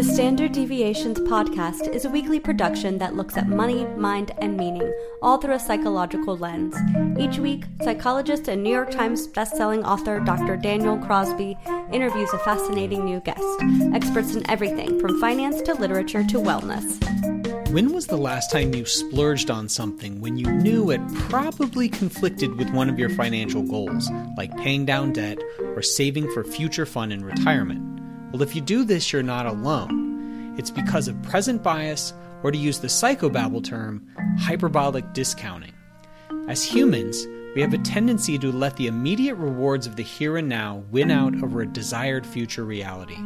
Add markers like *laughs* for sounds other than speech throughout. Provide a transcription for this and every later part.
The Standard Deviations podcast is a weekly production that looks at money, mind, and meaning, all through a psychological lens. Each week, psychologist and New York Times bestselling author Dr. Daniel Crosby interviews a fascinating new guest, experts in everything from finance to literature to wellness. When was the last time you splurged on something when you knew it probably conflicted with one of your financial goals, like paying down debt or saving for future fun in retirement? Well, if you do this, you're not alone. It's because of present bias, or to use the psychobabble term, hyperbolic discounting. As humans, we have a tendency to let the immediate rewards of the here and now win out over a desired future reality.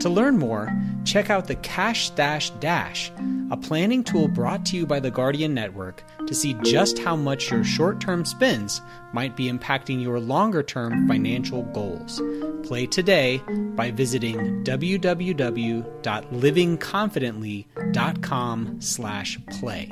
To learn more, check out the Cash Stash Dash, a planning tool brought to you by the Guardian Network to see just how much your short term spends might be impacting your longer term financial goals. Play today by visiting www.livingconfidently.com slash play.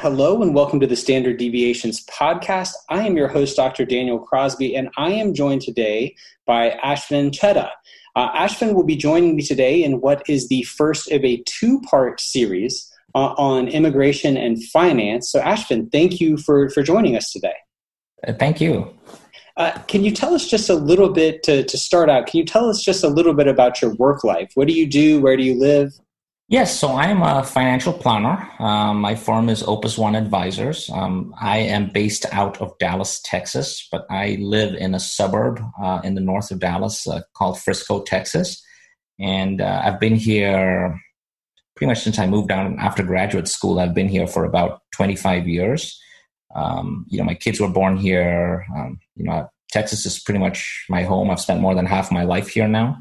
Hello and welcome to the Standard Deviations podcast. I am your host, Dr. Daniel Crosby, and I am joined today by Ashvin Chedda. Uh, Ashvin will be joining me today in what is the first of a two part series uh, on immigration and finance. So, Ashvin, thank you for, for joining us today. Uh, thank you. Uh, can you tell us just a little bit to, to start out? Can you tell us just a little bit about your work life? What do you do? Where do you live? Yes, so I'm a financial planner. Um, my firm is Opus One Advisors. Um, I am based out of Dallas, Texas, but I live in a suburb uh, in the north of Dallas uh, called Frisco, Texas. And uh, I've been here pretty much since I moved down after graduate school. I've been here for about 25 years. Um, you know, my kids were born here. Um, you know, Texas is pretty much my home. I've spent more than half my life here now.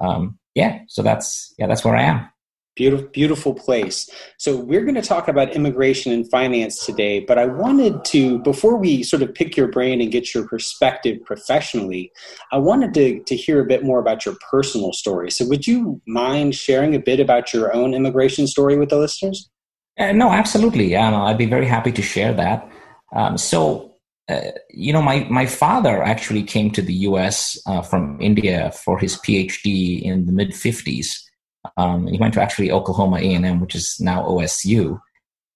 Um, yeah, so that's yeah, that's where I am. Beautiful, beautiful place. So we're going to talk about immigration and finance today, but I wanted to, before we sort of pick your brain and get your perspective professionally, I wanted to, to hear a bit more about your personal story. So would you mind sharing a bit about your own immigration story with the listeners? Uh, no, absolutely. Um, I'd be very happy to share that. Um, so, uh, you know, my, my father actually came to the US uh, from India for his PhD in the mid 50s. Um, he went to actually Oklahoma A&M, which is now OSU,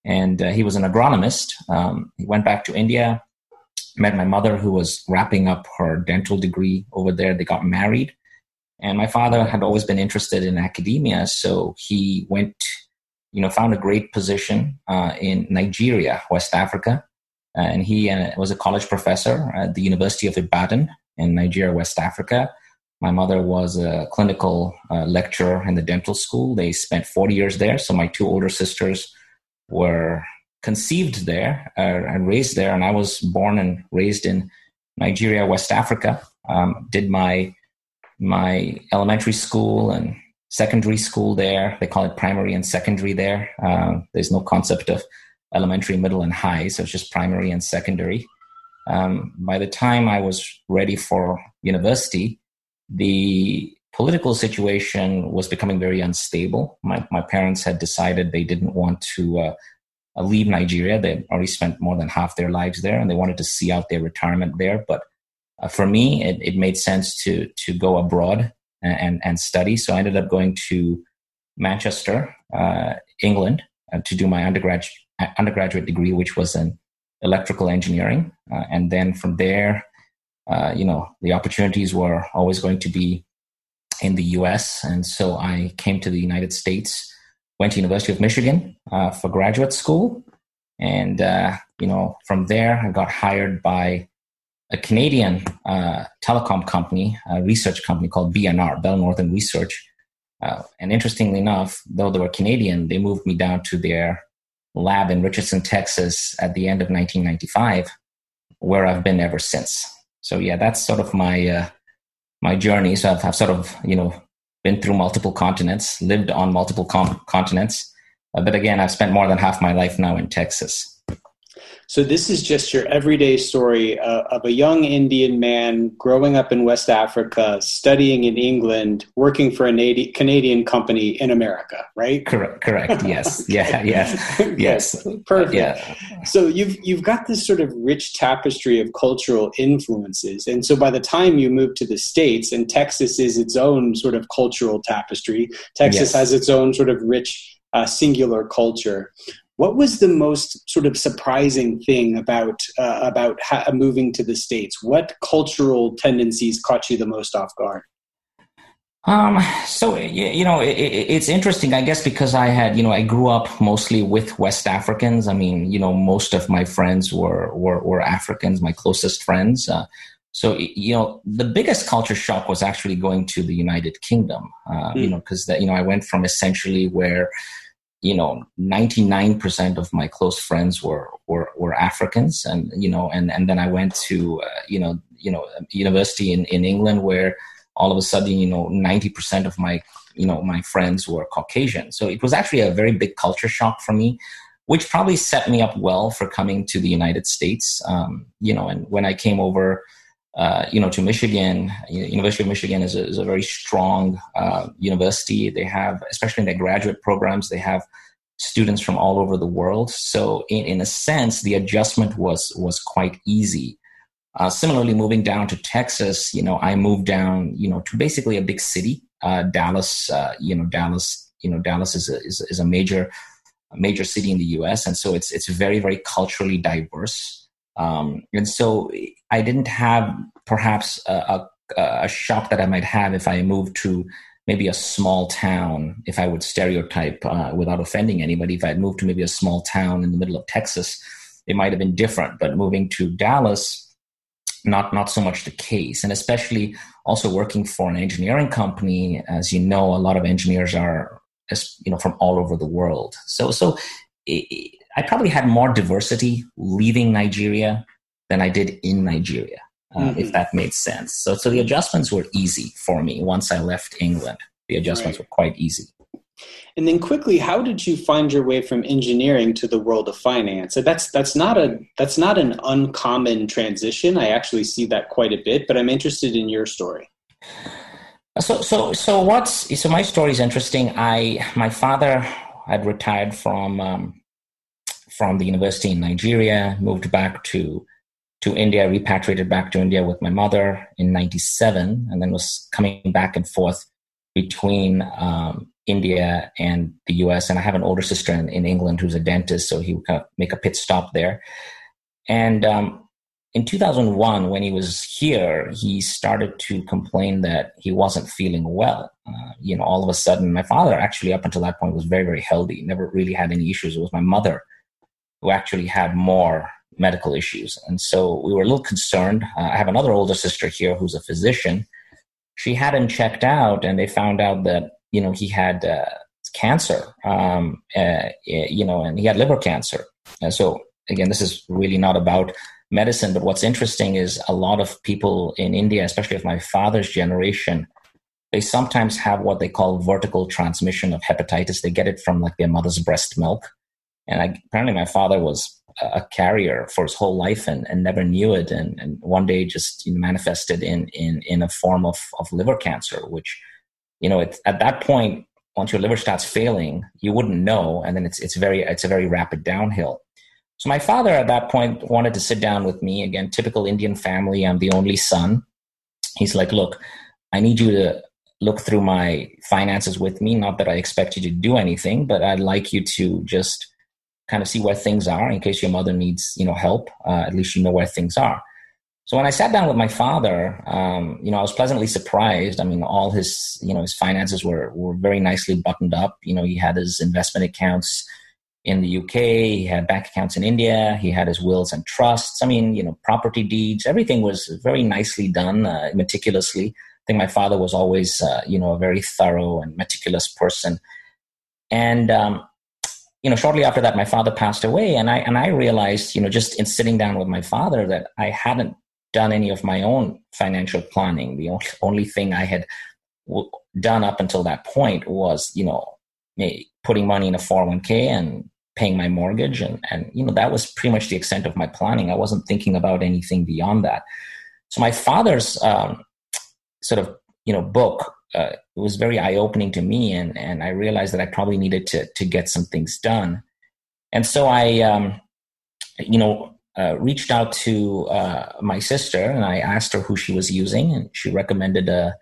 and uh, he was an agronomist. Um, he went back to India, met my mother, who was wrapping up her dental degree over there. They got married, and my father had always been interested in academia, so he went, you know, found a great position uh, in Nigeria, West Africa, uh, and he uh, was a college professor at the University of Ibadan in Nigeria, West Africa my mother was a clinical uh, lecturer in the dental school. They spent 40 years there. So my two older sisters were conceived there uh, and raised there. And I was born and raised in Nigeria, West Africa. Um, did my my elementary school and secondary school there. They call it primary and secondary there. Uh, there's no concept of elementary, middle, and high, so it's just primary and secondary. Um, by the time I was ready for university, the political situation was becoming very unstable. My, my parents had decided they didn't want to uh, uh, leave Nigeria. They already spent more than half their lives there, and they wanted to see out their retirement there. But uh, for me, it, it, made sense to to go abroad and, and, study. So I ended up going to Manchester, uh, England, uh, to do my undergraduate undergraduate degree, which was in electrical engineering, uh, and then from there uh, you know, the opportunities were always going to be in the U.S. And so I came to the United States, went to University of Michigan uh, for graduate school, and uh, you know, from there I got hired by a Canadian uh, telecom company, a research company called BNR, Bell Northern Research. Uh, and interestingly enough, though they were Canadian, they moved me down to their lab in Richardson, Texas, at the end of 1995, where I've been ever since so yeah, that's sort of my uh, my journey. So I've, I've, sort of you know been through multiple continents, lived on multiple com- continents, uh, but again, I've spent more than half my life now in Texas. So this is just your everyday story uh, of a young Indian man growing up in West Africa, studying in England, working for a Canadian company in America, right? Correct. Correct. *laughs* Yes. yeah. Yes. Yes. Perfect. Yeah. So you've you've got this sort of rich tapestry of cultural influences, and so by the time you move to the states, and Texas is its own sort of cultural tapestry. Texas yes. has its own sort of rich uh, singular culture. What was the most sort of surprising thing about uh, about ha- moving to the states? What cultural tendencies caught you the most off guard? Um, so you know, it, it's interesting, I guess, because I had, you know, I grew up mostly with West Africans. I mean, you know, most of my friends were were, were Africans, my closest friends. Uh, so you know, the biggest culture shock was actually going to the United Kingdom. Uh, mm. You know, because that you know, I went from essentially where you know 99% of my close friends were were, were africans. And you know and and then i went to uh, you know you know university in, in england where all of a sudden you know 90% of my you know my friends were caucasian. So it was actually a very big culture shock for me which probably set me up well for coming to the united states um, you know and when i came over uh, you know, to Michigan, University of Michigan is a, is a very strong uh, university. They have, especially in their graduate programs, they have students from all over the world. So, in, in a sense, the adjustment was was quite easy. Uh, similarly, moving down to Texas, you know, I moved down, you know, to basically a big city, uh, Dallas. Uh, you know, Dallas, you know, Dallas is a, is, is a major a major city in the U.S., and so it's it's very very culturally diverse. Um, and so I didn't have perhaps a, a, a, shop that I might have if I moved to maybe a small town, if I would stereotype uh, without offending anybody. If I had moved to maybe a small town in the middle of Texas, it might have been different. But moving to Dallas, not not so much the case and especially also working for an engineering company as you know a lot of engineers are you know from all over the world so so I probably had more diversity leaving Nigeria than I did in Nigeria, uh, mm-hmm. if that made sense. So, so the adjustments were easy for me once I left England. The adjustments right. were quite easy. And then quickly, how did you find your way from engineering to the world of finance? that's that's not a that's not an uncommon transition. I actually see that quite a bit, but I'm interested in your story. So so so what's so my story is interesting. I my father had retired from um, from the university in Nigeria, moved back to to India, repatriated back to India with my mother in '97, and then was coming back and forth between um, India and the U.S. And I have an older sister in, in, England who's a dentist, so he would kind of make a pit stop there. And um, in 2001, when he was here, he started to complain that he wasn't feeling well. Uh, you know, all of a sudden, my father actually, up until that point, was very, very healthy, never really had any issues. It was my mother who actually had more medical issues. And so we were a little concerned. Uh, I have another older sister here who's a physician. She had him checked out, and they found out that you know he had uh, cancer. Um, uh, you know, and he had liver cancer. And so again, this is really not about medicine, but what's interesting is a lot of people in India, especially of my father's generation, they sometimes have what they call vertical transmission of hepatitis. They get it from like their mother's breast milk. And I, apparently, my father was a carrier for his whole life and, and never knew it. And, and one day just manifested in, in, in a form of, of liver cancer, which, you know, at that point, once your liver starts failing, you wouldn't know. And then it's, it's very, it's a very rapid downhill. So my father at that point wanted to sit down with me again, typical Indian family. I'm the only son. He's like, look, I need you to look through my finances with me. Not that I expect you to do anything, but I'd like you to just kind of see where things are in case your mother needs you know help. Uh, at least you know where things are. So when i sat down with my father um, you know i was pleasantly surprised. I mean all his you know his finances were were very nicely buttoned up. You know he had his investment accounts in the uk he had bank accounts in india. He had his wills and trusts. I mean you know property deeds. Everything was very nicely done uh, meticulously. I think my father was always uh, you know a very thorough and meticulous person. And um, you know, shortly after that, my father passed away, and I and I realized, you know, just in sitting down with my father, that I hadn't done any of my own financial planning. The only, thing I had w- done up until that point was, you know, putting money in a 401k and paying my mortgage and and you know that was pretty much the extent of my planning i wasn't thinking about anything beyond that so my father's um, sort of you know book uh, it was very eye opening to me and and i realized that i probably needed to to get some things done. And so i um, you know uh, reached out to uh, my sister and i asked her who she was using and she recommended uh,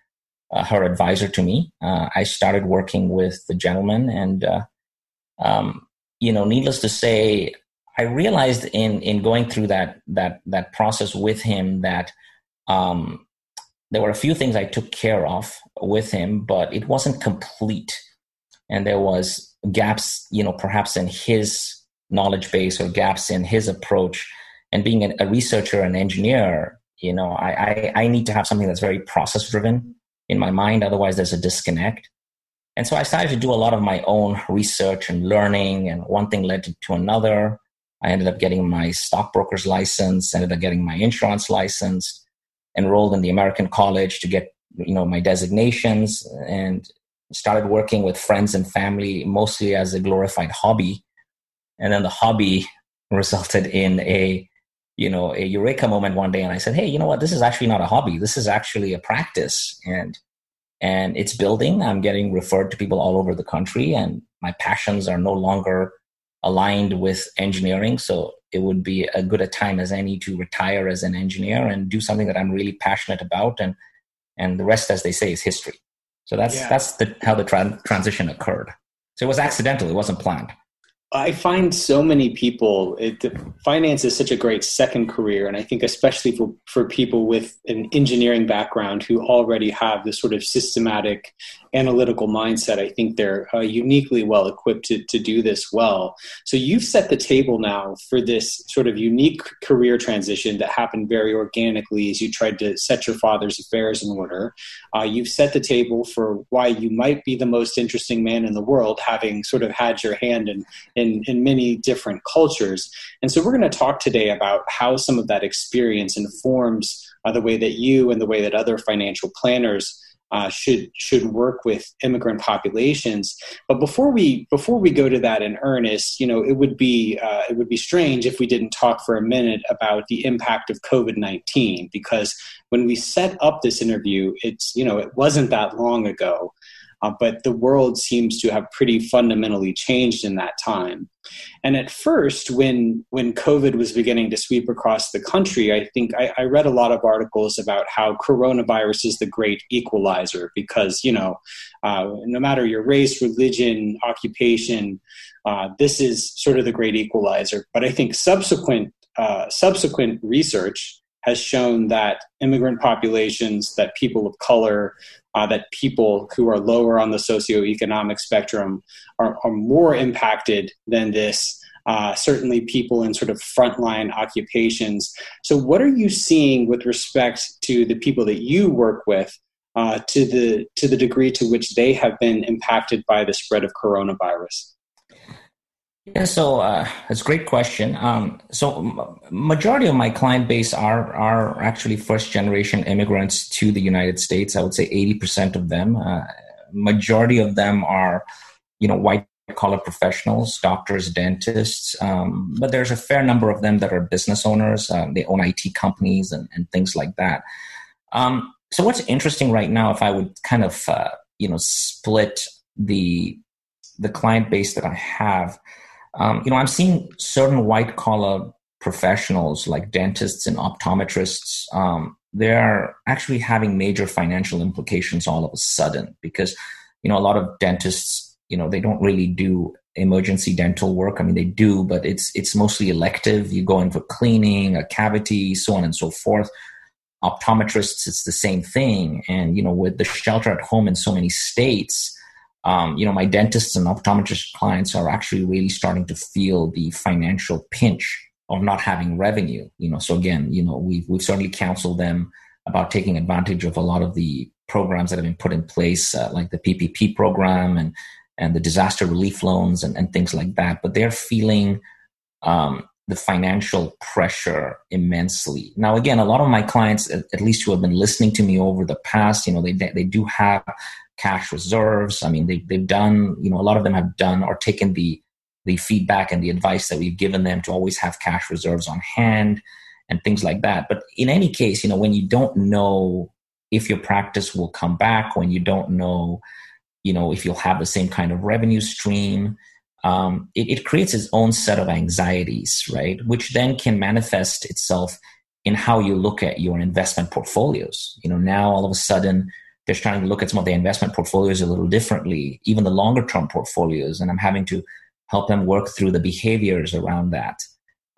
uh, her advisor to me. Uh, i started working with the gentleman and um, you know, needless to say, I realized in in going through that that that process with him that um, there were a few things I took care of with him, but it wasn't complete, and there was gaps, you know, perhaps in his knowledge base or gaps in his approach. And being a, a researcher and engineer, you know, I, I I need to have something that's very process driven in my mind. Otherwise, there's a disconnect. And so I started to do a lot of my own research and learning, and one thing led to another. I ended up getting my stockbroker's license, ended up getting my insurance license, enrolled in the American College to get you know my designations, and started working with friends and family mostly as a glorified hobby. And then the hobby *laughs* resulted in a you know a eureka moment one day, and I said, "Hey, you know what? This is actually not a hobby. This is actually a practice." And and it's building. I'm getting referred to people all over the country, and my passions are no longer aligned with engineering. So it would be a good a time as any to retire as an engineer and do something that I'm really passionate about, and and the rest, as they say, is history. So that's yeah. that's the, how the tra- transition occurred. So it was accidental; it wasn't planned. I find so many people, it, finance is such a great second career. And I think, especially for, for people with an engineering background who already have this sort of systematic analytical mindset, I think they're uh, uniquely well equipped to, to do this well. So you've set the table now for this sort of unique career transition that happened very organically as you tried to set your father's affairs in order. Uh, you've set the table for why you might be the most interesting man in the world, having sort of had your hand in, in, in many different cultures. And so we're going to talk today about how some of that experience informs uh, the way that you and the way that other financial planners uh, should should work with immigrant populations. But before we before we go to that in earnest, you know, it would be uh, it would be strange if we didn't talk for a minute about the impact of COVID nineteen because when we set up this interview, it's you know it wasn't that long ago. Uh, but the world seems to have pretty fundamentally changed in that time. And at first, when when COVID was beginning to sweep across the country, I think I, I, read a lot of articles about how coronavirus is the great equalizer because you know, uh, no matter your race, religion, occupation, uh, this is sort of the great equalizer. But I think subsequent uh, subsequent research has shown that immigrant populations, that people of color, uh, that people who are lower on the socioeconomic spectrum are, are more impacted than this. Uh, certainly, people in sort of frontline occupations. So, what are you seeing with respect to the people that you work with, uh, to the to the degree to which they have been impacted by the spread of coronavirus? Yeah, so uh, it's a great question. Um, so majority of my client base are are actually first generation immigrants to the United States. I would say eighty percent of them. Uh, majority of them are, you know, white collar professionals, doctors, dentists. Um, but there's a fair number of them that are business owners. Uh, they own IT companies and, and things like that. Um, so what's interesting right now, if I would kind of uh, you know split the the client base that I have um, you know, I'm seeing certain white collar professionals like dentists and optometrists. Um, they're actually having major financial implications all of a sudden because, you know, a lot of dentists, you know, they don't really do emergency dental work. I mean, they do, but it's it's mostly elective. You go in for cleaning, a cavity, so on and so forth. Optometrists, it's the same thing. And you know, with the shelter at home in so many states, um, you know, my dentists and optometrist clients are actually really starting to feel the financial pinch of not having revenue. You know, so again, you know, we've we've certainly counseled them about taking advantage of a lot of the programs that have been put in place, uh, like the PPP program and and the disaster relief loans and, and things like that. But they're feeling um, the financial pressure immensely. Now, again, a lot of my clients, at, least who have been listening to me over the past, you know, they they do have cash reserves. I mean, they, they've done, you know, a lot of them have done or taken the the feedback and the advice that we've given them to always have cash reserves on hand and things like that. But in any case, you know, when you don't know if your practice will come back, when you don't know, you know, if you'll have the same kind of revenue stream, um, it, it creates its own set of anxieties, right? Which then can manifest itself in how you look at your investment portfolios. You know, now all of a sudden they're starting to look at some of the investment portfolios a little differently, even the longer term portfolios, and I'm having to help them work through the behaviors around that.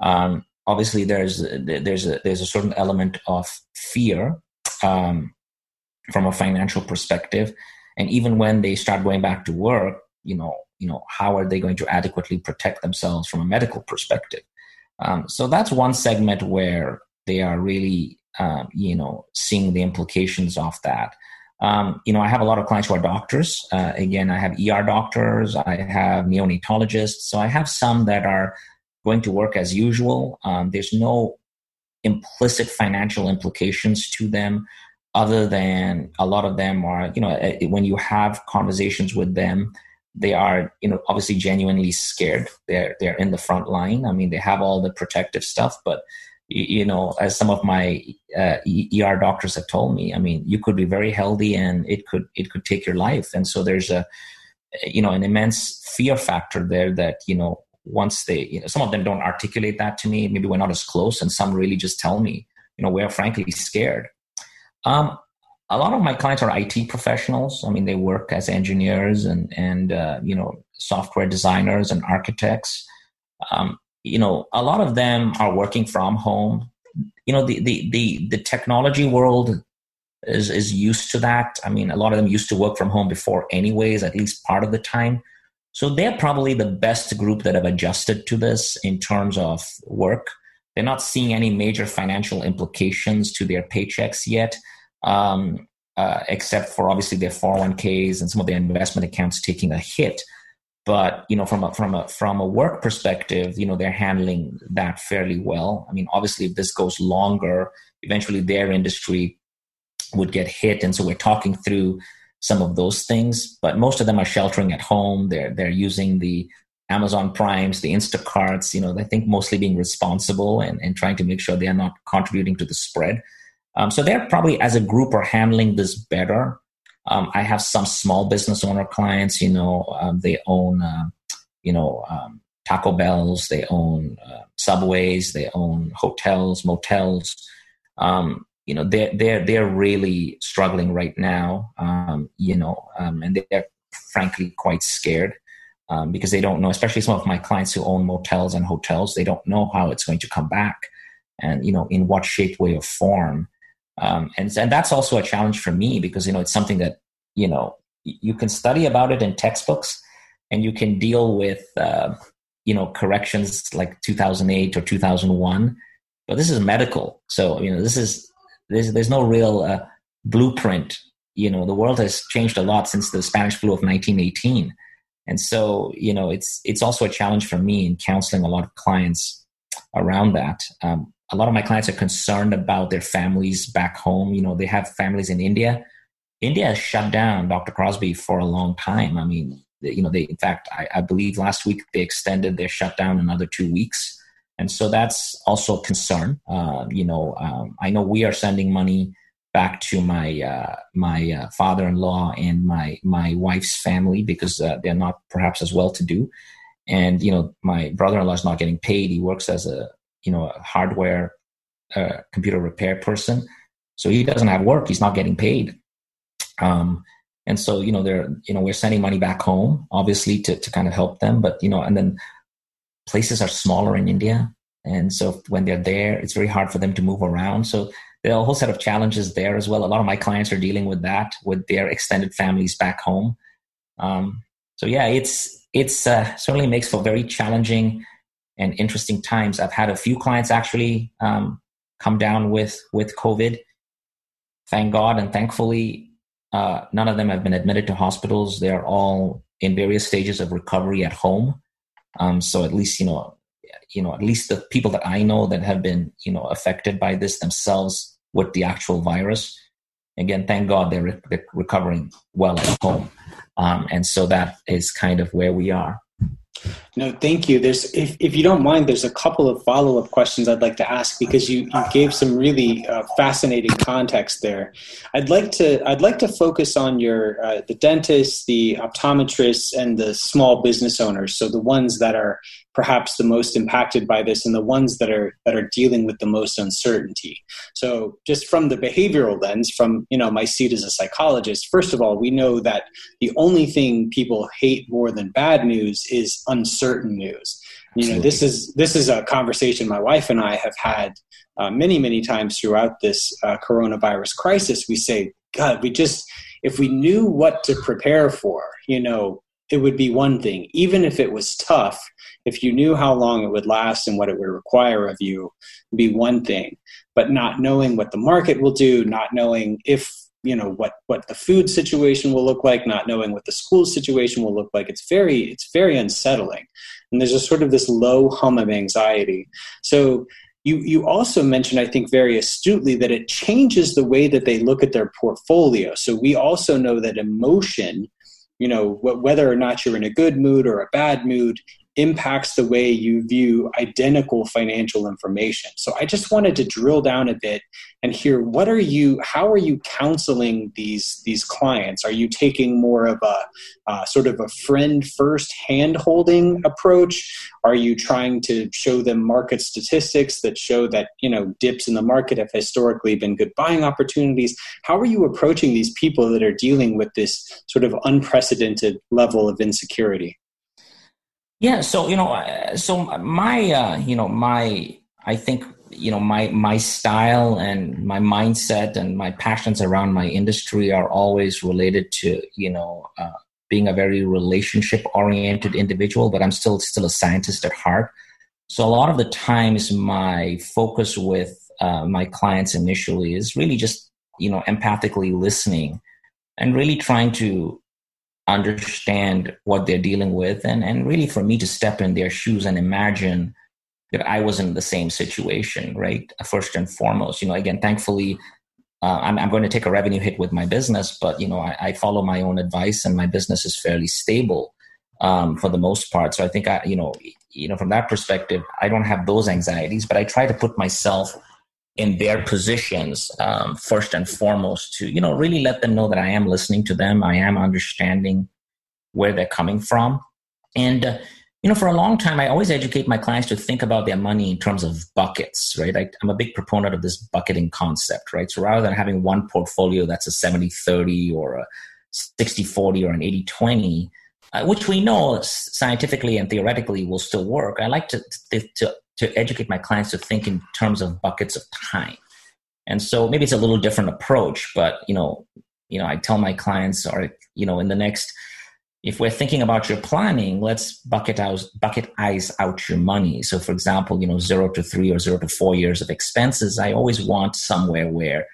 Um, obviously, there's there's a there's a certain element of fear um, from a financial perspective, and even when they start going back to work, you know, you know, how are they going to adequately protect themselves from a medical perspective? Um, so that's one segment where they are really, um, you know, seeing the implications of that. Um, you know, I have a lot of clients who are doctors. Uh, again, I have ER doctors, I have neonatologists. So I have some that are going to work as usual. Um, there's no implicit financial implications to them other than a lot of them are, you know, uh, when you have conversations with them, they are, you know, obviously genuinely scared. They're, they're in the front line. I mean, they have all the protective stuff, but you know, as some of my uh, ER doctors have told me, I mean, you could be very healthy and it could it could take your life. And so there's a you know an immense fear factor there that you know once they you know some of them don't articulate that to me. Maybe we're not as close, and some really just tell me, you know, we're frankly scared. Um, a lot of my clients are IT professionals. I mean, they work as engineers and and uh, you know software designers and architects. Um, you know, a lot of them are working from home. You know, the the the, the technology world is is used to that. I mean, a lot of them used to work from home before, anyways, at least part of the time. So they're probably the best group that have adjusted to this in terms of work. They're not seeing any major financial implications to their paychecks yet, um, uh, except for obviously their 401ks and some of their investment accounts taking a hit. But you know from a from a from a work perspective you know they're handling that fairly well. I mean obviously if this goes longer eventually their industry would get hit. And so we're talking through some of those things. But most of them are sheltering at home. They're they're using the amazon primes the instacarts you know i think mostly being responsible and, and trying to make sure they are not contributing to the spread um, so they're probably as a group are handling this better um, I have some small business owner clients. You know, um, they own, uh, you know, um, Taco Bells. They own uh, subways. They own hotels, motels. Um, you know, they're they're they're really struggling right now. Um, you know, um, and they're frankly quite scared. because they don't know, especially some of my clients who own motels and hotels, they don't know how it's going to come back, and you know, in what shape, way, or form. Um, and and that's also a challenge for me because you know it's something that you know you can study about it in textbooks and you can deal with uh, you know corrections like 2008 or 2001 but this is medical. So you know this is there's, there's no real uh, blueprint. You know the world has changed a lot since the spanish flu of 1918 and so you know it's it's also a challenge for me in counseling a lot of clients around that. Um, a lot of my clients are concerned about their families back home. You know, they have families in India. India has shut down Dr. Crosby for a long time. I mean, you know, they, in fact, I, I believe last week they extended their shutdown another two weeks. And so that's also a concern. Uh, you know, um, I know we are sending money back to my uh, my uh, father-in-law and my my wife's family because uh, they're not perhaps as well to do. And you know, my brother-in-law is not getting paid. He works as a you know a hardware uh, computer repair person. So he doesn't have work. He's not getting paid. Um, and so you know they're you know we're sending money back home obviously to, to kind of help them. But you know and then places are smaller in india. And so when they're there it's very hard for them to move around. So there are a whole set of challenges there as well. A lot of my clients are dealing with that with their extended families back home. Um, so yeah it's it's uh, certainly makes for very challenging and interesting times. I've had a few clients actually um, come down with with COVID. Thank God and thankfully, uh, none of them have been admitted to hospitals. They are all in various stages of recovery at home. Um, so at least you know, you know, at least the people that I know that have been you know affected by this themselves with the actual virus. Again, thank God they're, re- they're recovering well at home, um, and so that is kind of where we are. No, thank you. There's, if, if you don't mind, there's a couple of follow up questions I'd like to ask because you, you gave some really uh, fascinating context there. I'd like to I'd like to focus on your uh, the dentists, the optometrists, and the small business owners. So the ones that are perhaps the most impacted by this and the ones that are that are dealing with the most uncertainty. So just from the behavioral lens from you know my seat as a psychologist first of all we know that the only thing people hate more than bad news is uncertain news. You know this is this is a conversation my wife and i have had uh, many many times throughout this uh, coronavirus crisis. We say god we just if we knew what to prepare for you know it would be one thing. Even if it was tough if you knew how long it would last and what it would require of you be one thing. But not knowing what the market will do not knowing if you know what what the food situation will look like not knowing what the school situation will look like it's very it's very unsettling. And there's a sort of this low hum of anxiety. So you you also mentioned i think very astutely that it changes the way that they look at their portfolio. So we also know that emotion you know whether or not you're in a good mood or a bad mood impacts the way you view identical financial information. So I just wanted to drill down a bit and hear what are you how are you counseling these these clients? Are you taking more of a uh, sort of a friend first hand holding approach? Are you trying to show them market statistics that show that, you know, dips in the market have historically been good buying opportunities? How are you approaching these people that are dealing with this sort of unprecedented level of insecurity? Yeah, so you know, uh, so my uh, you know my I think you know my my style and my mindset and my passions around my industry are always related to you know uh, being a very relationship oriented individual, but I'm still still a scientist at heart. So a lot of the times, my focus with uh, my clients initially is really just you know empathically listening and really trying to understand what they're dealing with and, and really for me to step in their shoes and imagine that I was in the same situation, right? First and foremost, you know, again, thankfully, uh, I'm, I'm going to take a revenue hit with my business, but you know, I, I follow my own advice, and my business is fairly stable um, for the most part. So I think I, you know, you know, from that perspective, I don't have those anxieties, but I try to put myself in their positions um, first and foremost to you know really let them know that i am listening to them. I am understanding where they're coming from. And uh, you know for a long time i always educate my clients to think about their money in terms of buckets right? I, i'm a big proponent of this bucketing concept right? So rather than having one portfolio that's a 70-30 or a 60-40 or an 80-20 uh, which we know scientifically and theoretically will still work i like to, to, to to educate my clients to think in terms of buckets of time. And so maybe it's a little different approach, but you know, you know, I tell my clients, or you know, in the next, if we're thinking about your planning, let's bucket out, bucketize out your money. So, for example, you know, zero to three or zero to four years of expenses, I always want somewhere where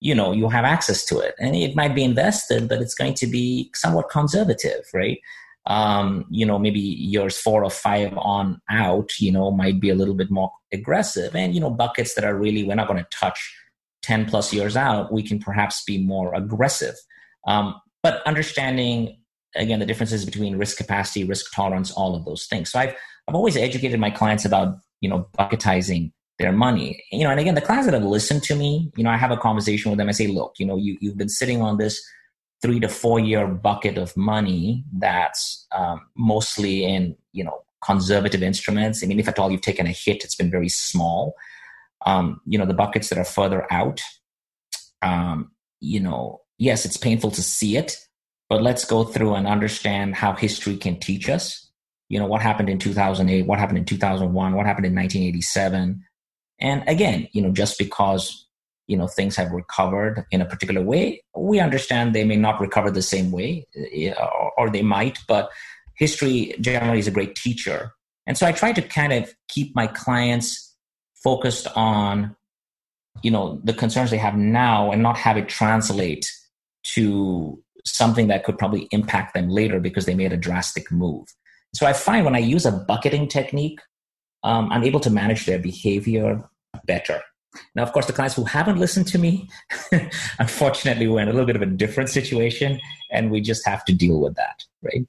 you know you have access to it, and it might be invested, but it's going to be somewhat conservative, right? Um, you know, maybe years four or five on out, you know, might be a little bit more aggressive. And, you know, buckets that are really, we're not going to touch 10 plus years out, we can perhaps be more aggressive. Um, but understanding, again, the differences between risk capacity, risk tolerance, all of those things. So I've, I've always educated my clients about, you know, bucketizing their money. You know, and again, the clients that have listened to me, you know, I have a conversation with them. I say, look, you know, you, you've been sitting on this three to four year bucket of money that's um, mostly in you know conservative instruments. I mean, if at all you've taken a hit, it's been very small. Um, you know, the buckets that are further out, um, you know, yes, it's painful to see it, but let's go through and understand how history can teach us. You know, what happened in 2008, what happened in 2001, what happened in 1987. And again, you know, just because you know things have recovered in a particular way. We understand they may not recover the same way or they might but history generally is a great teacher. And so i try to kind of keep my clients focused on you know the concerns they have now and not have it translate to something that could probably impact them later because they made a drastic move. So i find when i use a bucketing technique um, i'm able to manage their behavior better now, of course, the clients who haven't listened to me, *laughs* unfortunately, we're in a little bit of a different situation, and we just have to deal with that, right?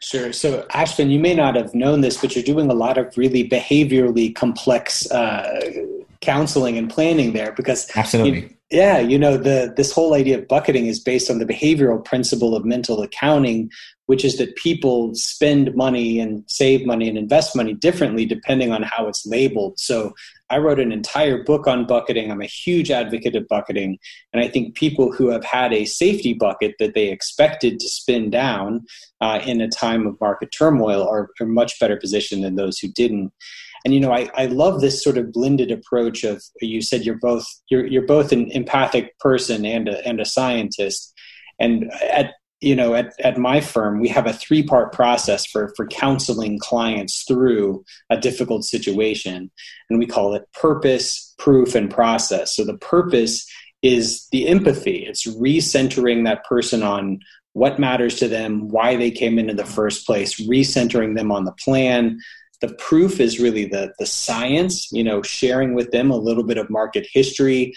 Sure. So, Ashvin, you may not have known this, but you're doing a lot of really behaviorally complex uh, counseling and planning there because absolutely. You, yeah, you know the this whole idea of bucketing is based on the behavioral principle of mental accounting, which is that people spend money and save money and invest money differently depending on how it's labeled. So I wrote an entire book on bucketing. I'm a huge advocate of bucketing, and I think people who have had a safety bucket that they expected to spin down uh, in a time of market turmoil are, are much better positioned than those who didn't and you know I, I love this sort of blended approach of you said you're both you're you're both an empathic person and a, and a scientist. And at you know at, at my firm we have a three part process for for counseling clients through a difficult situation. And we call it purpose proof and process. So the purpose is the empathy. It's recentering that person on what matters to them why they came in in the first place recentering them on the plan the proof is really the the science you know sharing with them a little bit of market history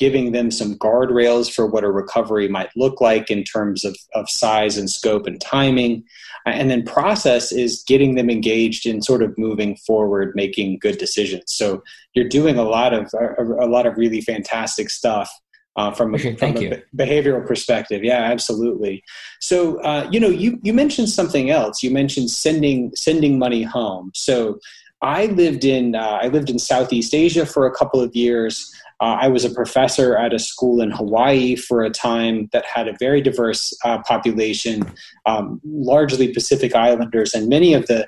giving them some guardrails for what a recovery might look like in terms of, of size and scope and timing. Uh, and then process is getting them engaged in sort of moving forward making good decisions. So you're doing a lot of a, a lot of really fantastic stuff uh, from, a, from a behavioral perspective. Yeah, absolutely. So, uh, you know, you, you mentioned something else. You mentioned sending sending money home. So, I lived in uh, I lived in Southeast Asia for a couple of years. Uh, I was a professor at a school in Hawaii for a time that had a very diverse uh, population, um, largely Pacific Islanders, and many of the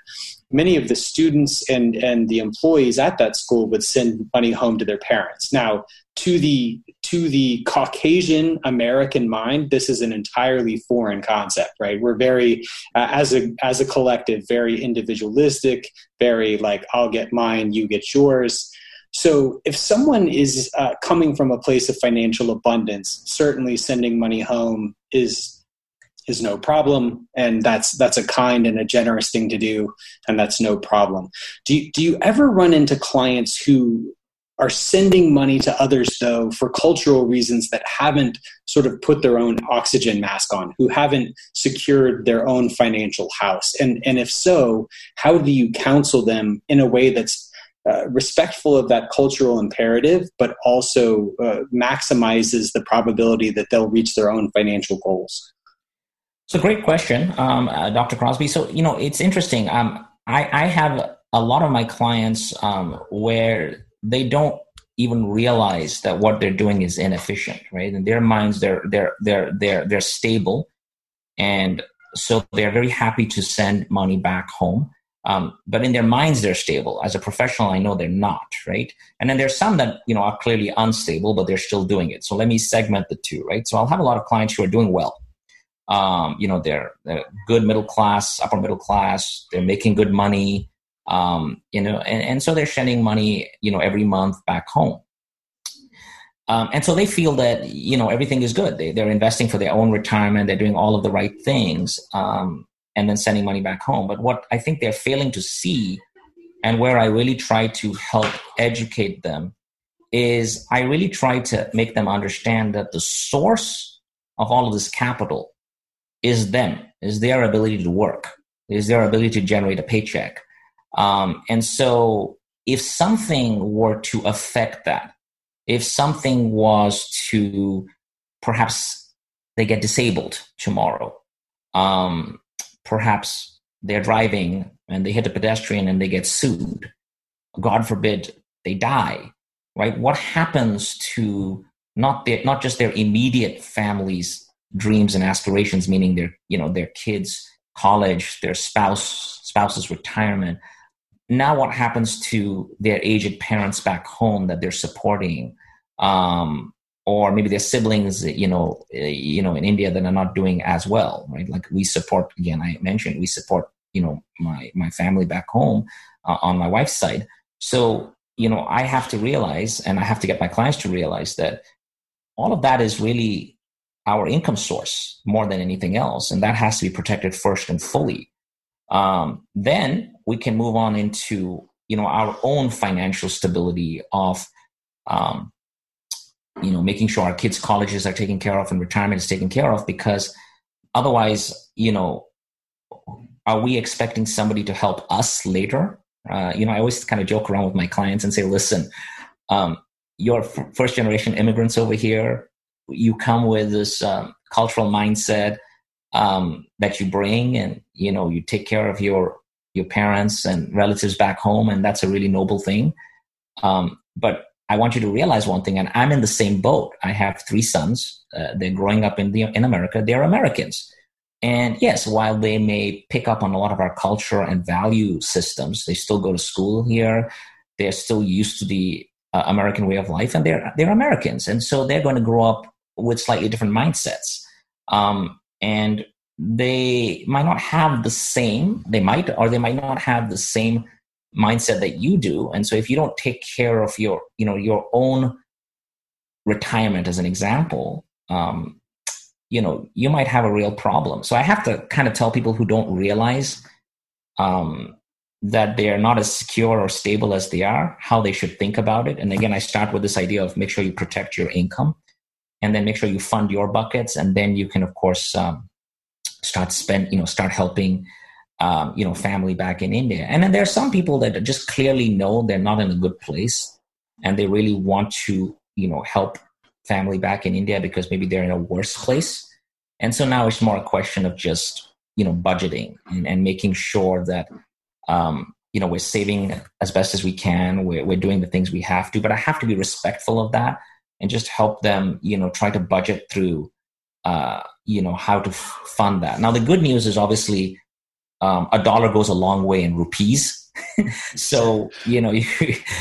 many of the students and and the employees at that school would send money home to their parents. Now, to the to the Caucasian American mind, this is an entirely foreign concept, right? We're very, uh, as a as a collective, very individualistic, very like I'll get mine, you get yours. So if someone is uh, coming from a place of financial abundance, certainly sending money home is is no problem, and that's that's a kind and a generous thing to do, and that's no problem. Do you, do you ever run into clients who are sending money to others though for cultural reasons that haven't sort of put their own oxygen mask on who haven't secured their own financial house and and if so how do you counsel them in a way that's uh, respectful of that cultural imperative but also uh, maximizes the probability that they'll reach their own financial goals a great question um, uh, dr crosby. So you know it's interesting. Um, I, I have a lot of my clients um, where they don't even realize that what they're doing is inefficient right? In their minds they're they're they're they're they're stable. And so they're very happy to send money back home. Um, but in their minds they're stable. As a professional i know they're not right? And then there's some that you know are clearly unstable but they're still doing it. So let me segment the two right? So i'll have a lot of clients who are doing well um, you know they're, they're good middle class upper middle class they're making good money um, you know, and, and so they're sending money, you know, every month back home. Um, and so they feel that you know everything is good. They, they're investing for their own retirement. They're doing all of the right things, um, and then sending money back home. But what I think they're failing to see, and where I really try to help educate them, is I really try to make them understand that the source of all of this capital is them, is their ability to work, is their ability to generate a paycheck. Um, and so, if something were to affect that, if something was to perhaps they get disabled tomorrow, um, perhaps they're driving and they hit a pedestrian and they get sued, God forbid they die, right? What happens to not their, not just their immediate families' dreams and aspirations, meaning their you know their kids' college, their spouse spouse's retirement, now what happens to their aged parents back home that they're supporting um, or maybe their siblings you know uh, you know in india that are not doing as well right? Like we support again i mentioned we support you know my my family back home uh, on my wife's side. So you know i have to realize and i have to get my clients to realize that all of that is really our income source more than anything else and that has to be protected first and fully um, then we can move on into you know our own financial stability of um, you know making sure our kids colleges are taken care of and retirement is taken care of because otherwise you know are we expecting somebody to help us later? Uh, you know, I always kind of joke around with my clients and say, listen, um, you're f- first generation immigrants over here. You come with this um, cultural mindset um, that you bring, and you know, you take care of your your parents and relatives back home, and that's a really noble thing. Um, but I want you to realize one thing, and I'm in the same boat. I have three sons. Uh, they're growing up in the in America. They're Americans. And yes, while they may pick up on a lot of our culture and value systems, they still go to school here. They're still used to the uh, American way of life, and they're they're Americans, and so they're going to grow up with slightly different mindsets. Um, and they might not have the same. They might, or they might not have the same mindset that you do. And so, if you don't take care of your, you know, your own retirement, as an example, um, you know you might have a real problem so i have to kind of tell people who don't realize um, that they are not as secure or stable as they are how they should think about it and again i start with this idea of make sure you protect your income and then make sure you fund your buckets and then you can of course um, start spend you know start helping um, you know family back in india and then there are some people that just clearly know they're not in a good place and they really want to you know help family back in India because maybe they're in a worse place. And so now it's more a question of just, you know, budgeting and, and making sure that, um, you know, we're saving as best as we can. We're, we're doing the things we have to, but I have to be respectful of that and just help them, you know, try to budget through, uh, you know, how to f- fund that. Now, the good news is obviously um, a dollar goes a long way in rupees. *laughs* So you know *laughs* you,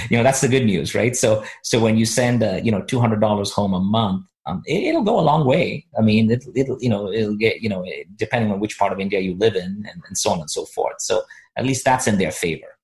you know that's the good news right? So so when you send uh, you know $200 home a month um, it, will go a long way. I mean it, will you know it'll get you know depending on which part of india you live in and, and so on and so forth. So at least that's in their favor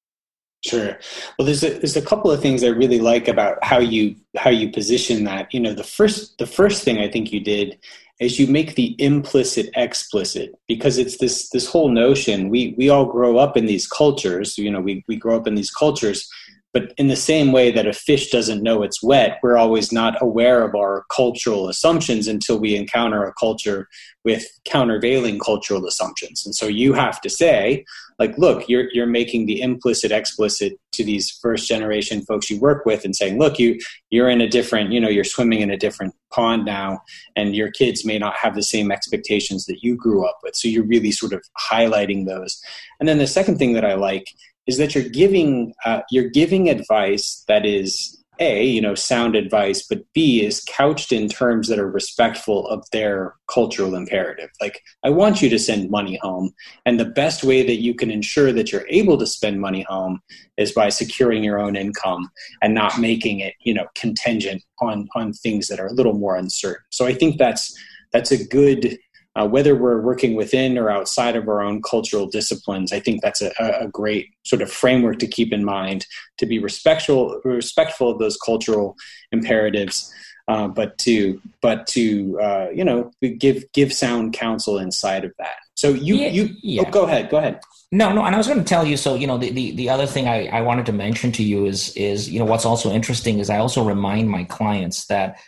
Sure. Well, there's a, there's a couple of things I really like about how you how you position that. You know, the first the first thing I think you did is you make the implicit explicit because it's this this whole notion we we all grow up in these cultures you know we, we grow up in these cultures but in the same way that a fish doesn't know it's wet we're always not aware of our cultural assumptions until we encounter a culture with countervailing cultural assumptions. And so you have to say like look you're you're making the implicit explicit to these first generation folks you work with and saying look you you're in a different you know you're swimming in a different pond now and your kids may not have the same expectations that you grew up with. So you're really sort of highlighting those. And then the second thing that i like is that you're giving uh, you're giving advice that is a you know sound advice but b is couched in terms that are respectful of their cultural imperative. Like i want you to send money home and the best way that you can ensure that you're able to spend money home is by securing your own income and not making it you know contingent on on things that are a little more uncertain. So i think that's that's a good uh, whether we're working within or outside of our own cultural disciplines, I think that's a, a, great sort of framework to keep in mind to be respectful respectful of those cultural imperatives, uh, but to but to uh, you know give give sound counsel inside of that. So you yeah, you yeah. Oh, go ahead go ahead. No, no, and I was going to tell you. So you know, the, the, the other thing I, I wanted to mention to you is is you know what's also interesting is I also remind my clients that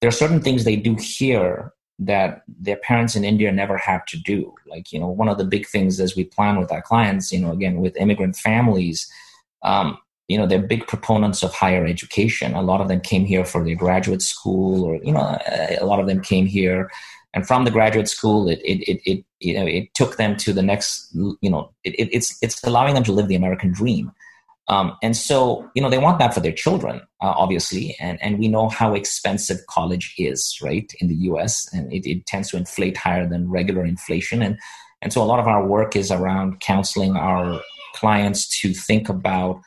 there are certain things they do here that their parents in India never have to do. Like, you know, one of the big things as we plan with our clients, you know, again, with immigrant families, um, you know, they're big proponents of higher education. A lot of them came here for their graduate school, or, you know, a lot of them came here. And from the graduate school, it, it, it, it you know, it took them to the next, you know, it, it's, it's allowing them to live the American dream. Um, and so, you know, they want that for their children, uh, obviously. And, and we know how expensive college is, right, in the US. And it, it tends to inflate higher than regular inflation. And, and so a lot of our work is around counseling our clients to think about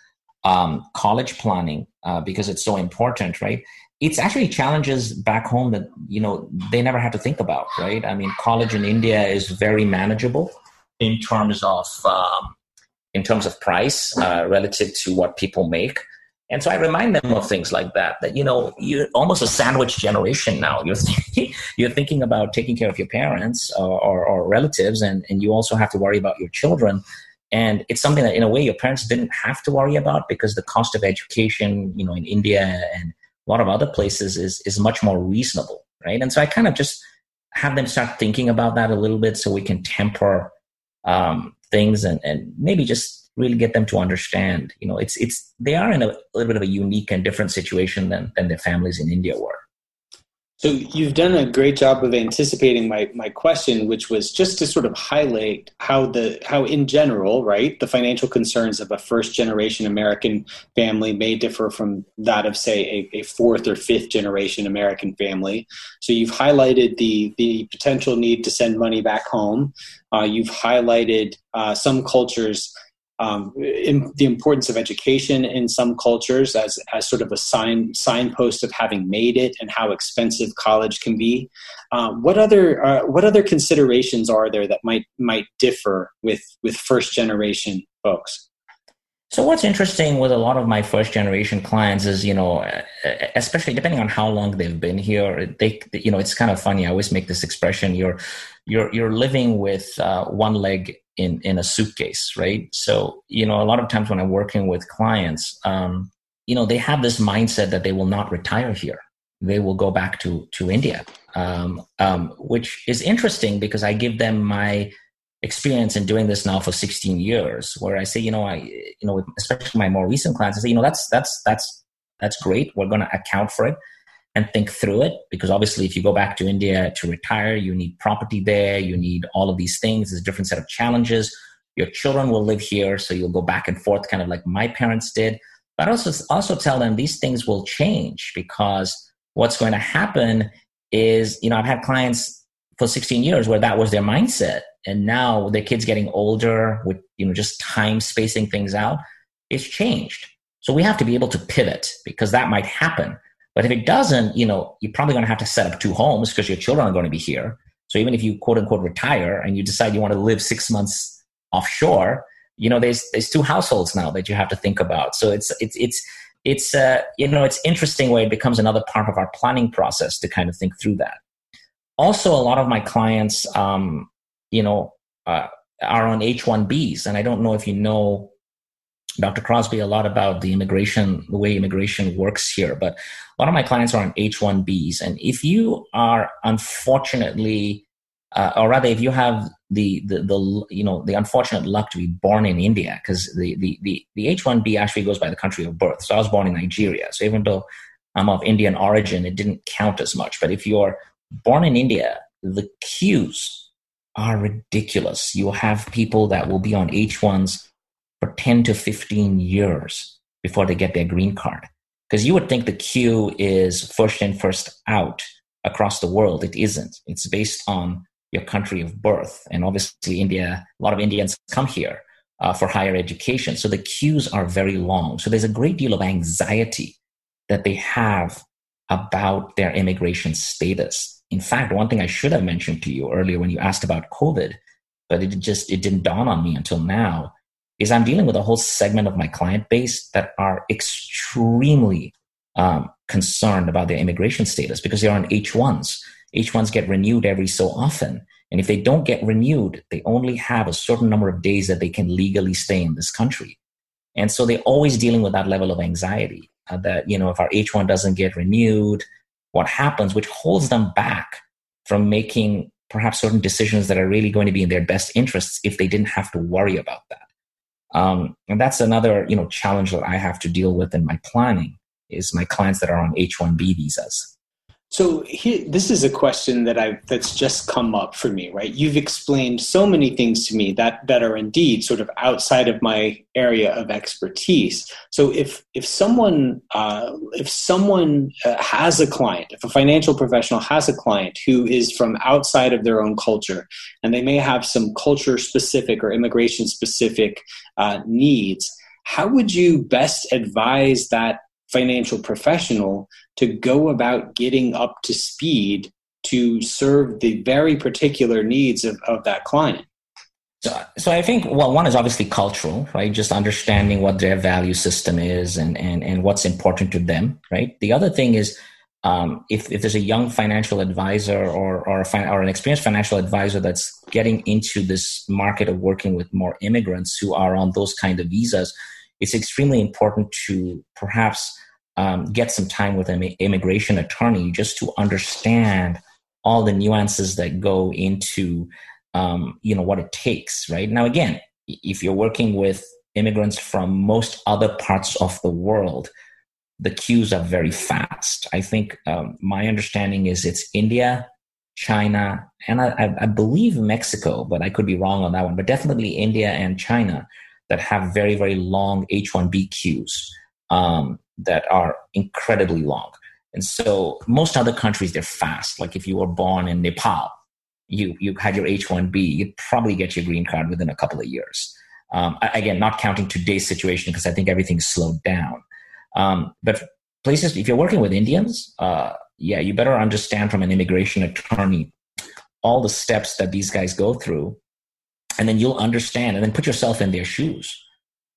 um, college planning uh, because it's so important, right? It's actually challenges back home that, you know, they never had to think about, right? I mean, college in India is very manageable in terms of um, in terms of price uh, relative to what people make. And so I remind them of things like that, that, you know, you're almost a sandwich generation now. *laughs* You're, thinking, you're thinking about taking care of your parents or, or, or relatives, and, and you also have to worry about your children. And it's something that, in a way, your parents didn't have to worry about because the cost of education, you know, in India and a lot of other places is, is much more reasonable, right? And so I kind of just have them start thinking about that a little bit so we can temper um, things and, and maybe just really get them to understand you know it's it's they are in a, little bit of a unique and different situation than than their families in india were so you've done a great job of anticipating my, my question, which was just to sort of highlight how the how in general, right, the financial concerns of a first generation American family may differ from that of say a, a fourth or fifth generation American family. So you've highlighted the the potential need to send money back home. Uh, you've highlighted uh, some cultures um, in, the importance of education in some cultures as, as sort of a sign signpost of having made it and how expensive college can be. Uh, what other uh, what other considerations are there that might might differ with with first generation folks? So what's interesting with a lot of my first generation clients is, you know, especially depending on how long they've been here, they, you know, it's kind of funny. I always make this expression: you're, you're, you're living with uh, one leg in in a suitcase, right? So, you know, a lot of times when I'm working with clients, um, you know, they have this mindset that they will not retire here; they will go back to to India, um, um, which is interesting because I give them my experience in doing this now for 16 years where i say you know i you know especially my more recent clients i say you know that's that's that's that's great. We're going to account for it and think through it because obviously if you go back to india to retire you need property there you need all of these things there's a different set of challenges. Your children will live here so you'll go back and forth kind of like my parents did. But also also tell them these things will change because what's going to happen is you know i've had clients for 16 years where that was their mindset and now the kids getting older with you know just time spacing things out it's changed. So we have to be able to pivot because that might happen but if it doesn't you know you're probably going to have to set up two homes because your children are going to be here. So even if you quote unquote retire and you decide you want to live six months offshore you know there's there's two households now that you have to think about. So it's it's it's it's uh, you know it's interesting where it becomes another part of our planning process to kind of think through that. Also a lot of my clients um, you know uh, are on h1bs and i don't know if you know dr crosby a lot about the immigration the way immigration works here but a lot of my clients are on h1bs and if you are unfortunately uh, or rather if you have the, the the you know the unfortunate luck to be born in india because the, the the the h1b actually goes by the country of birth. So i was born in nigeria. So even though i'm of indian origin it didn't count as much. But if you're born in India, the queues are ridiculous. You'll have people that will be on H1s for 10 to 15 years before they get their green card. Because you would think the queue is first in, first out across the world. It isn't. It's based on your country of birth. And obviously, India, a lot of Indians come here uh, for higher education. So the queues are very long. So there's a great deal of anxiety that they have about their immigration status in fact, one thing I should have mentioned to you earlier when you asked about COVID, but it just it didn't dawn on me until now, is I'm dealing with a whole segment of my client base that are extremely um, concerned about their immigration status because they're on H1s. H1s get renewed every so often. And if they don't get renewed, they only have a certain number of days that they can legally stay in this country. And so they're always dealing with that level of anxiety uh, that, you know, if our H1 doesn't get renewed, what happens, which holds them back from making perhaps certain decisions that are really going to be in their best interests if they didn't have to worry about that. Um, and that's another you know challenge that I have to deal with in my planning is my clients that are on H-1B visas. So this is a question that I that's just come up for me, right? You've explained so many things to me that that are indeed sort of outside of my area of expertise. So if if someone uh, if someone uh, has a client, if a financial professional has a client who is from outside of their own culture, and they may have some culture specific or immigration specific uh, needs, how would you best advise that financial professional to go about getting up to speed to serve the very particular needs of, of that client? So, so I think well, one is obviously cultural, right? Just understanding what their value system is and and and what's important to them, right? The other thing is um, if if there's a young financial advisor or or, a, or an experienced financial advisor that's getting into this market of working with more immigrants who are on those kind of visas, it's extremely important to perhaps um, get some time with an immigration attorney just to understand all the nuances that go into um, you know what it takes right now again if you're working with immigrants from most other parts of the world, the queues are very fast. I think um, my understanding is it's India, China, and I, I, believe Mexico, but I could be wrong on that one. But definitely India and China that have very, very long H 1B queues um, that are incredibly long. And so most other countries, they're fast. Like if you were born in Nepal, you, you had your H 1B, you'd probably get your green card within a couple of years. Um, again, not counting today's situation because I think everything's slowed down. Um, but places, if you're working with Indians, uh, yeah, you better understand from an immigration attorney all the steps that these guys go through. And then you'll understand and then put yourself in their shoes.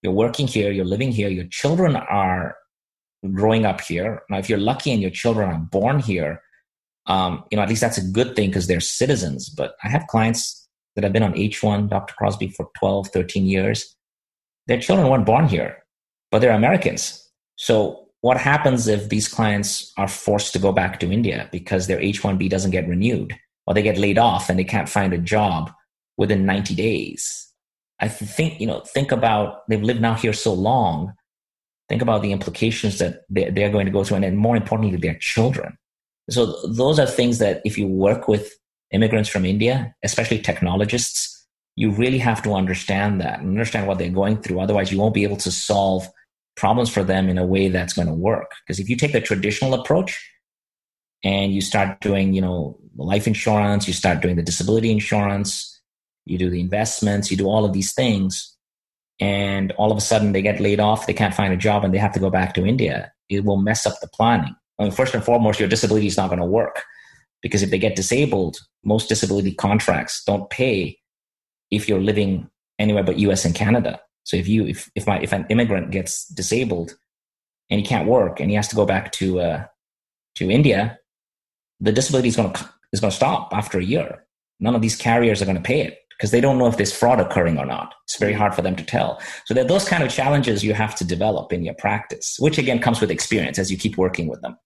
You're working here, you're living here, your children are growing up here. Now, if you're lucky and your children are born here, um, you know, at least that's a good thing because they're citizens. But I have clients that have been on H1, Dr. Crosby, for 12, 13 years. Their children weren't born here, but they're Americans. So what happens if these clients are forced to go back to India because their H1B doesn't get renewed or they get laid off and they can't find a job within 90 days? I think, you know, think about they've lived now here so long. Think about the implications that they're going to go through and then more importantly, their children. So those are things that if you work with immigrants from India, especially technologists, you really have to understand that and understand what they're going through. Otherwise, you won't be able to solve problems for them in a way that's going to work. Because if you take the traditional approach and you start doing, you know, life insurance, you start doing the disability insurance, you do the investments, you do all of these things, and all of a sudden they get laid off, they can't find a job, and they have to go back to India, it will mess up the planning. I mean, first and foremost, your disability is not going to work because if they get disabled, most disability contracts don't pay if you're living anywhere but US and Canada. So if you if if my if an immigrant gets disabled and he can't work and he has to go back to uh, to India, the disability is going to is going to stop after a year. None of these carriers are going to pay it because they don't know if there's fraud occurring or not. It's very hard for them to tell. So there are those kind of challenges you have to develop in your practice, which again comes with experience as you keep working with them.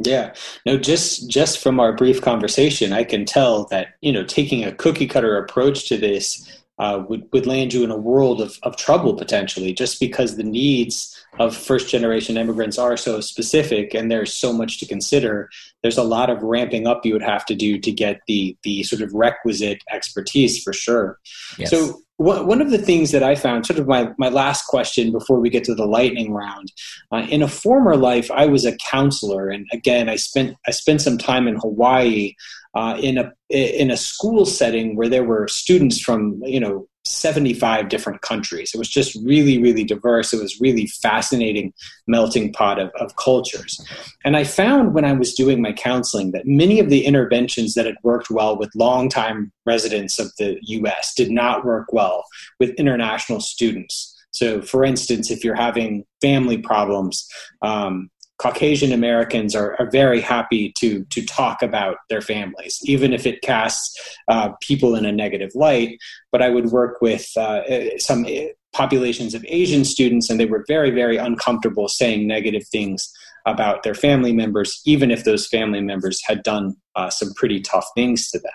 Yeah. No, just just from our brief conversation, I can tell that, you know, taking a cookie cutter approach to this uh, would, would land you in a world of, of trouble potentially just because the needs of first generation immigrants are so specific and there's so much to consider there's a lot of ramping up you would have to do to get the the sort of requisite expertise for sure yes. so one of the things that I found, sort of my, my last question before we get to the lightning round, uh, in a former life, I was a counselor, and again, I spent I spent some time in Hawaii uh, in a in a school setting where there were students from you know 75 different countries. It was just really, really diverse. It was really fascinating melting pot of, of cultures. And I found when I was doing my counseling that many of the interventions that had worked well with longtime residents of the US did not work well with international students. So, for instance, if you're having family problems, um, Caucasian Americans are, are very happy to to talk about their families, even if it casts uh, people in a negative light. But I would work with uh, some populations of Asian students, and they were very, very uncomfortable saying negative things about their family members, even if those family members had done uh, some pretty tough things to them.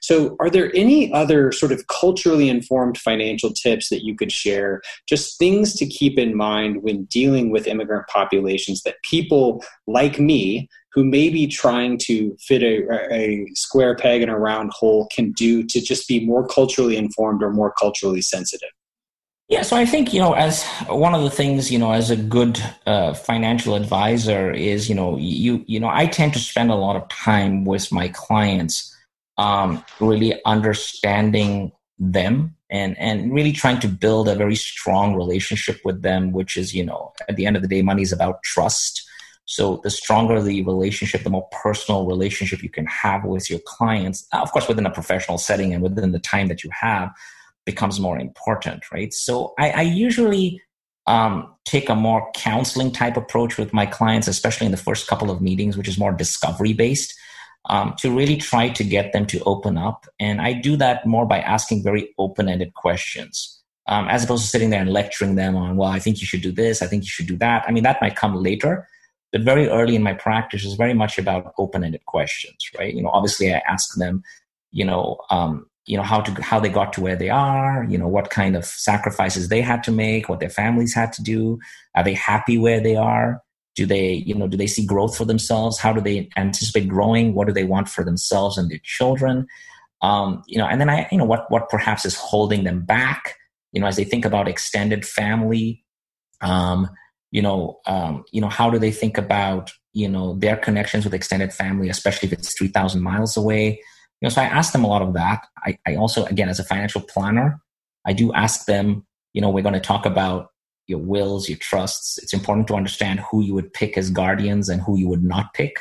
So, are there any other sort of culturally informed financial tips that you could share? Just things to keep in mind when dealing with immigrant populations that people like me, who may be trying to fit a, a square peg in a round hole, can do to just be more culturally informed or more culturally sensitive? Yeah, so I think you know, as one of the things you know, as a good uh, financial advisor is you know, you you know, I tend to spend a lot of time with my clients, um, really understanding them and and really trying to build a very strong relationship with them, which is you know, at the end of the day, money is about trust. So the stronger the relationship, the more personal relationship you can have with your clients, of course, within a professional setting and within the time that you have becomes more important, right? So I, I usually um, take a more counseling type approach with my clients, especially in the first couple of meetings, which is more discovery based, um, to really try to get them to open up. And I do that more by asking very open ended questions. Um, as opposed to sitting there and lecturing them on, well, I think you should do this, I think you should do that. I mean, that might come later, but very early in my practice is very much about open ended questions, right? You know, obviously I ask them, you know, um, you know how to how they got to where they are you know what kind of sacrifices they had to make what their families had to do. Are they happy where they are? Do they you know do they see growth for themselves? How do they anticipate growing? What do they want for themselves and their children? Um, you know and then i you know what what perhaps is holding them back you know as they think about extended family um, you know um, you know how do they think about you know their connections with extended family especially if it's 3000 miles away you know, so I ask them a lot of that. I, I also, again, as a financial planner, I do ask them, you know, we're going to talk about your wills, your trusts. It's important to understand who you would pick as guardians and who you would not pick.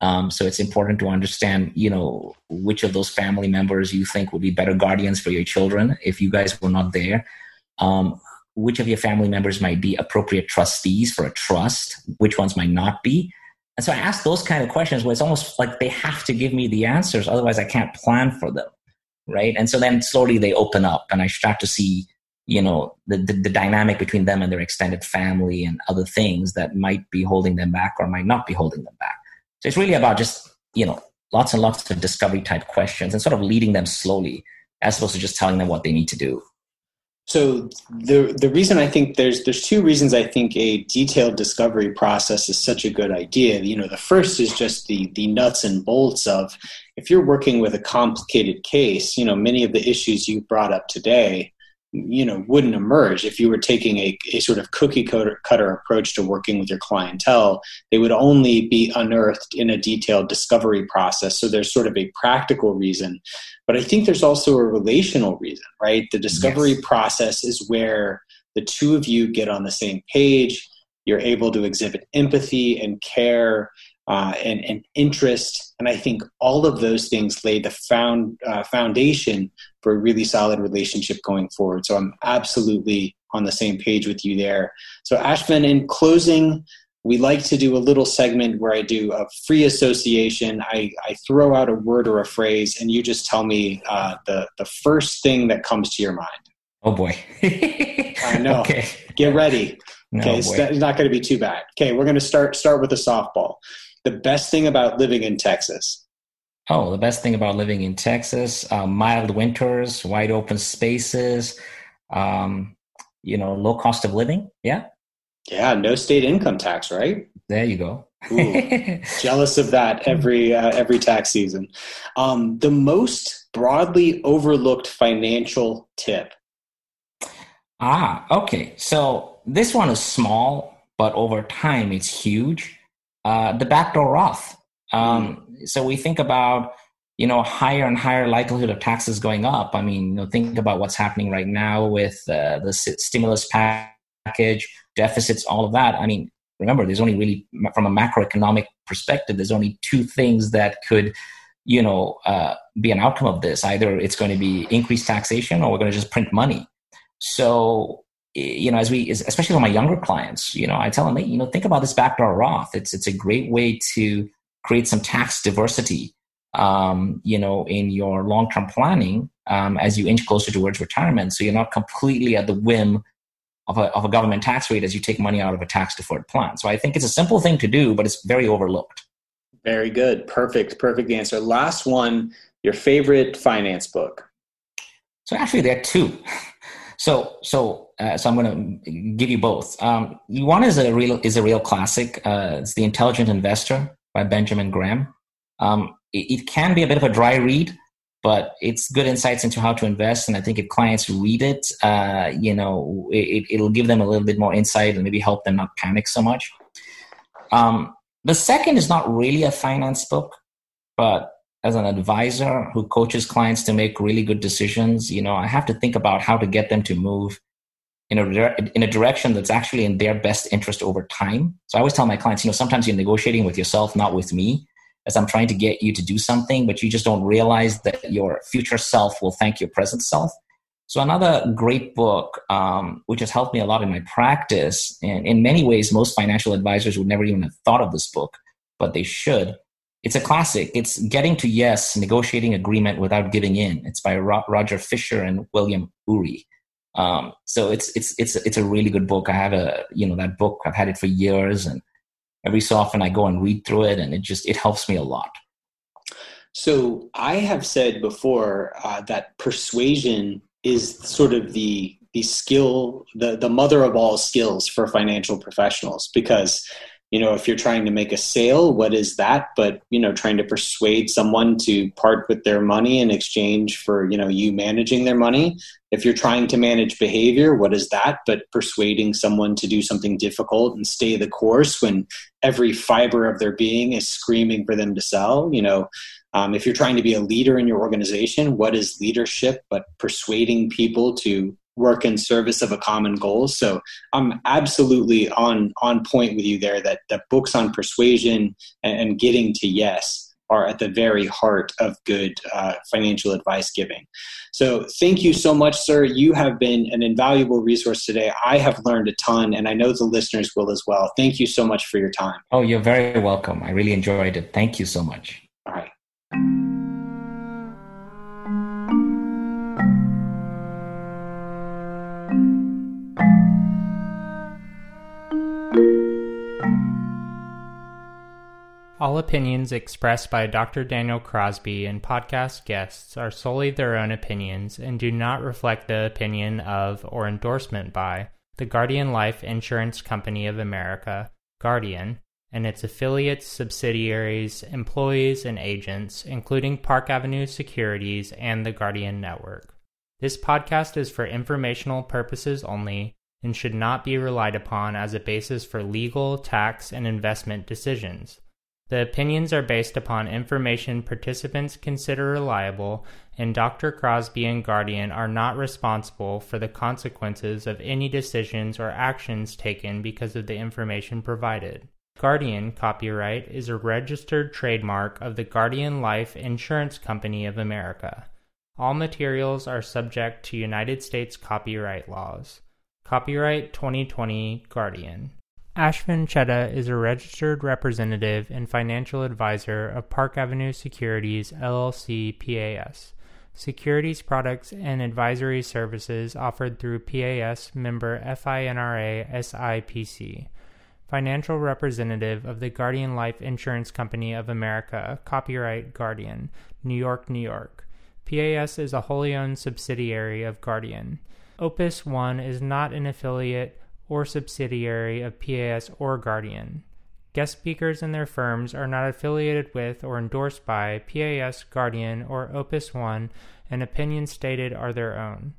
Um, so it's important to understand, you know, which of those family members you think would be better guardians for your children if you guys were not there. Um, which of your family members might be appropriate trustees for a trust? Which ones might not be? And so I ask those kind of questions where it's almost like they have to give me the answers, otherwise I can't plan for them. Right. And so then slowly they open up and I start to see, you know, the, the, the dynamic between them and their extended family and other things that might be holding them back or might not be holding them back. So it's really about just, you know, lots and lots of discovery type questions and sort of leading them slowly as opposed to just telling them what they need to do. So the the reason I think there's there's two reasons I think a detailed discovery process is such a good idea. You know, the first is just the the nuts and bolts of if you're working with a complicated case, you know, many of the issues you brought up today you know wouldn't emerge. If you were taking a, a sort of cookie cutter, cutter approach to working with your clientele they would only be unearthed in a detailed discovery process. So there's sort of a practical reason. But i think there's also a relational reason right? The discovery yes. process is where the two of you get on the same page. You're able to exhibit empathy and care uh, and, and, interest. And I think all of those things lay the found, uh, foundation for a really solid relationship going forward. So I'm absolutely on the same page with you there. So, Ashvin, in closing, we like to do a little segment where I do a free association. I, I throw out a word or a phrase, and you just tell me uh, the, the first thing that comes to your mind. Oh boy. *laughs* I know. Okay. Get ready. No, okay, it's not going to be too bad. Okay, we're going to start start with a softball the best thing about living in Texas? Oh, the best thing about living in Texas: uh, mild winters, wide open spaces, um, you know, low cost of living. Yeah. Yeah, no state income tax, right? There you go. Ooh, *laughs* jealous of that every uh, every tax season. Um, the most broadly overlooked financial tip. Ah, okay. So this one is small, but over time it's huge uh, the backdoor Roth. Um, mm. So we think about you know higher and higher likelihood of taxes going up. I mean, you know, think about what's happening right now with uh, the stimulus package, deficits, all of that. I mean, remember, there's only really from a macroeconomic perspective, there's only two things that could you know uh, be an outcome of this. Either it's going to be increased taxation, or we're going to just print money. So you know, as we, especially for my younger clients, you know, I tell them, hey, you know, think about this backdoor Roth. It's it's a great way to create some tax diversity, um, you know, in your long term planning um, as you inch closer towards retirement. So you're not completely at the whim of a, of a government tax rate as you take money out of a tax deferred plan. So I think it's a simple thing to do, but it's very overlooked. Very good. Perfect. Perfect answer. Last one, your favorite finance book. So actually, there are two. So, so, uh, so I'm going to give you both. Um, one is a real is a real classic. Uh, it's The Intelligent Investor by Benjamin Graham. Um, it, it, can be a bit of a dry read, but it's good insights into how to invest. And I think if clients read it, uh, you know, it, it'll give them a little bit more insight and maybe help them not panic so much. Um, the second is not really a finance book, but as an advisor who coaches clients to make really good decisions, you know, I have to think about how to get them to move in a in a direction that's actually in their best interest over time. So I always tell my clients, you know, sometimes you're negotiating with yourself, not with me, as I'm trying to get you to do something, but you just don't realize that your future self will thank your present self. So another great book, um, which has helped me a lot in my practice, and in many ways, most financial advisors would never even have thought of this book, but they should it's a classic. It's Getting to Yes, Negotiating Agreement Without Giving In. It's by Ro- Roger Fisher and William Ury. Um, so it's it's it's it's a really good book. I have a you know that book. I've had it for years, and every so often I go and read through it, and it just it helps me a lot. So I have said before uh, that persuasion is sort of the the skill, the the mother of all skills for financial professionals because you know if you're trying to make a sale what is that? But you know trying to persuade someone to part with their money in exchange for you know you managing their money. If you're trying to manage behavior what is that? But persuading someone to do something difficult and stay the course when every fiber of their being is screaming for them to sell you know. Um, if you're trying to be a leader in your organization, what is leadership but persuading people to work in service of a common goal? So I'm absolutely on on point with you there that that books on persuasion and, and getting to yes are at the very heart of good uh, financial advice giving. So, thank you so much, sir. You have been an invaluable resource today. I have learned a ton, and I know the listeners will as well. Thank you so much for your time. Oh, you're very welcome. I really enjoyed it. Thank you so much. All opinions expressed by Dr. Daniel Crosby and podcast guests are solely their own opinions and do not reflect the opinion of or endorsement by the Guardian Life Insurance Company of America, Guardian, and its affiliates, subsidiaries, employees, and agents, including Park Avenue Securities and the Guardian Network. This podcast is for informational purposes only and should not be relied upon as a basis for legal, tax, and investment decisions. The opinions are based upon information participants consider reliable, and Dr. Crosby and Guardian are not responsible for the consequences of any decisions or actions taken because of the information provided. Guardian copyright is a registered trademark of the Guardian Life Insurance Company of America. All materials are subject to United States copyright laws. Copyright 2020 Guardian. Ashvin Chedda is a registered representative and financial advisor of Park Avenue Securities LLC PAS. Securities products and advisory services offered through PAS member FINRA SIPC financial representative of the Guardian Life Insurance Company of America, copyright Guardian, New York, New York. PAS is a wholly owned subsidiary of Guardian. Opus One is not an affiliate or subsidiary of PAS or Guardian. Guest speakers and their firms are not affiliated with or endorsed by PAS, Guardian, or Opus One, and opinions stated are their own.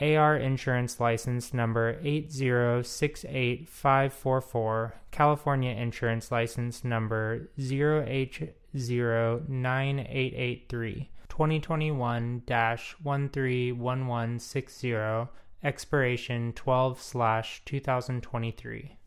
AR Insurance License Number 8068544, California Insurance License Number 0H09883, 2021 131160, expiration 12 slash 2023.